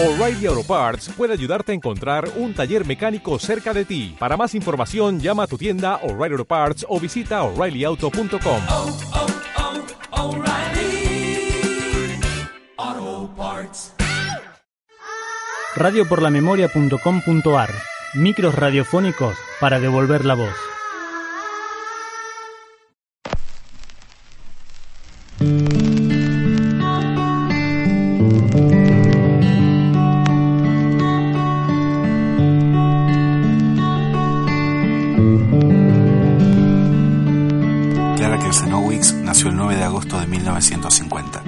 O'Reilly Auto Parts puede ayudarte a encontrar un taller mecánico cerca de ti. Para más información, llama a tu tienda O'Reilly Auto Parts o visita oreillyauto.com. oh, oh, O'Reilly Auto Parts. radioporlamemoria.com.ar Micros radiofónicos para devolver la voz. Nació el 9 de agosto de 1950.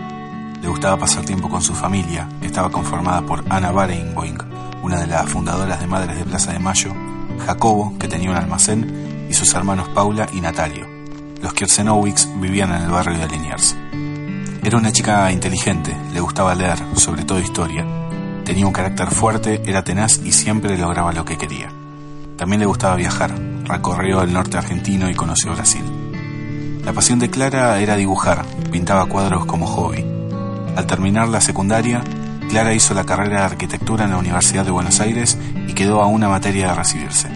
Le gustaba pasar tiempo con su familia, estaba conformada por Ana Barenboim, una de las fundadoras de Madres de Plaza de Mayo, Jacobo, que tenía un almacén, y sus hermanos Paula y Natalio. Los Kersenowicz vivían en el barrio de Liniers. Era una chica inteligente, le gustaba leer, sobre todo historia. Tenía un carácter fuerte, era tenaz y siempre lograba lo que quería. También le gustaba viajar, recorrió el norte argentino y conoció Brasil. La pasión de Clara era dibujar, pintaba cuadros como hobby. Al terminar la secundaria, Clara hizo la carrera de arquitectura en la Universidad de Buenos Aires y quedó a una materia de recibirse.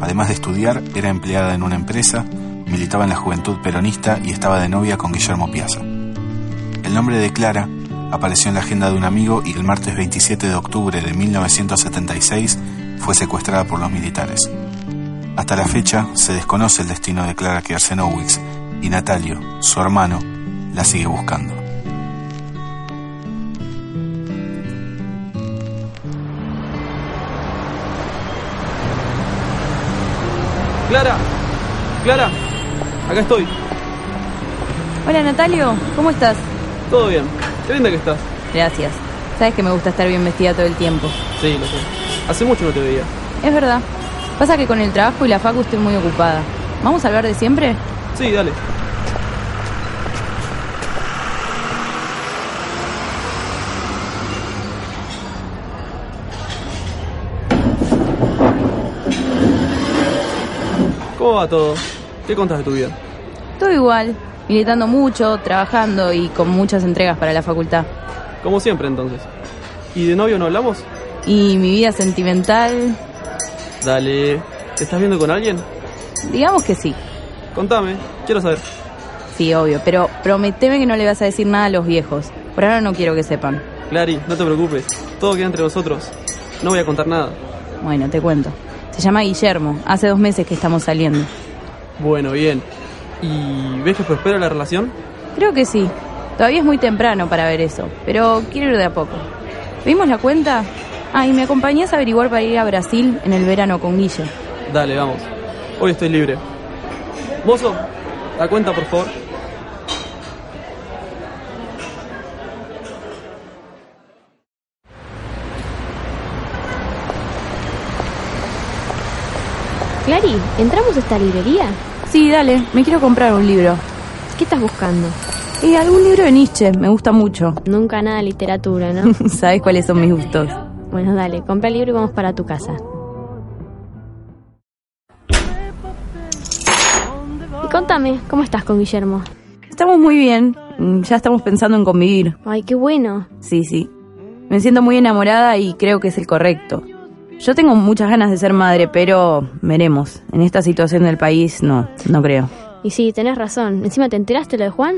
Además de estudiar, era empleada en una empresa, militaba en la juventud peronista y estaba de novia con Guillermo Piazza. El nombre de Clara apareció en la agenda de un amigo y el martes 27 de octubre de 1976 fue secuestrada por los militares. Hasta la fecha se desconoce el destino de Clara Kersenowicz y Natalio, su hermano, la sigue buscando. Clara, Clara, acá estoy. Hola Natalio, ¿cómo estás? Todo bien. Qué linda que estás. Gracias. Sabes que me gusta estar bien vestida todo el tiempo. Sí, lo sé. Hace mucho no te veía. Es verdad. Pasa que con el trabajo y la facu estoy muy ocupada. ¿Vamos a hablar de siempre? Sí, dale. ¿Cómo va todo? ¿Qué contas de tu vida? Todo igual. Militando mucho, trabajando y con muchas entregas para la facultad. Como siempre entonces. ¿Y de novio no hablamos? Y mi vida sentimental, Dale. ¿Te estás viendo con alguien? digamos que sí. Contame, quiero saber. Sí, obvio, pero prometeme que no le vas a decir nada a los viejos. Por ahora no quiero que sepan. Clary, no te preocupes. Todo queda entre nosotros. No voy a contar nada. Bueno, te cuento. Se llama Guillermo. Hace dos meses que estamos saliendo. Bueno, bien. ¿Y ves que prospera la relación? Creo que sí. Todavía es muy temprano para ver eso, pero quiero ir de a poco. ¿Vimos la cuenta? Ah, y me acompañás a averiguar para ir a Brasil en el verano con Guille. Dale, vamos. Hoy estoy libre. Mozo, la cuenta, por favor. Clary, ¿entramos a esta librería? Sí, dale, me quiero comprar un libro. ¿Qué estás buscando? Y algún libro de Nietzsche, me gusta mucho. Nunca nada de literatura, ¿no? ¿Sabes cuáles son mis gustos? bueno, dale, compra el libro y vamos para tu casa. Contame, ¿cómo estás con Guillermo? Estamos muy bien, mm, ya estamos pensando en convivir. Ay, qué bueno. Sí, sí. Me siento muy enamorada y creo que es el correcto. Yo tengo muchas ganas de ser madre, pero veremos. En esta situación del país, no, no creo. Y sí, tenés razón. Encima, ¿te enteraste lo de Juan?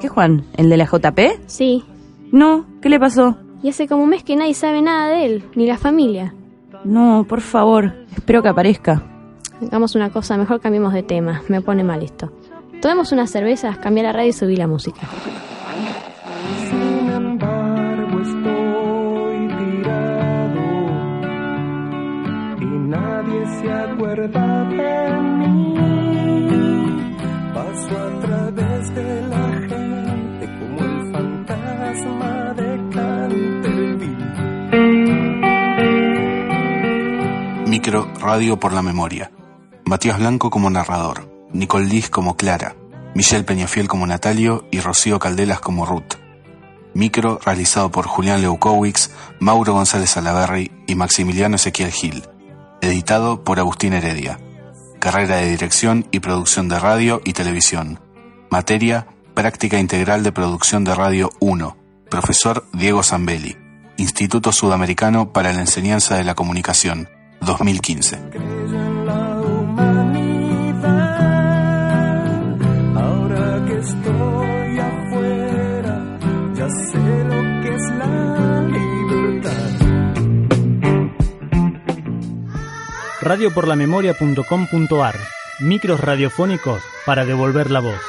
¿Qué Juan? ¿El de la JP? Sí. No, ¿qué le pasó? Y hace como un mes que nadie sabe nada de él, ni la familia. No, por favor, espero que aparezca. Hagamos una cosa, mejor cambiemos de tema. Me pone mal esto. Tomemos unas cervezas, cambia la radio y subí la música. Sin embargo estoy tirado y nadie se acuerda de mí. Paso a través de la gente como el fantasma de Canterville. Micro Radio por la Memoria. Matías Blanco como narrador, Nicole Liz como Clara, Michelle Peñafiel como Natalio y Rocío Caldelas como Ruth. Micro realizado por Julián Leukowicz, Mauro González Alaverri y Maximiliano Ezequiel Gil. Editado por Agustín Heredia. Carrera de Dirección y Producción de Radio y Televisión. Materia, Práctica Integral de Producción de Radio 1. Profesor Diego Zambelli. Instituto Sudamericano para la Enseñanza de la Comunicación, 2015. Radioporlamemoria.com.ar Micros radiofónicos para devolver la voz.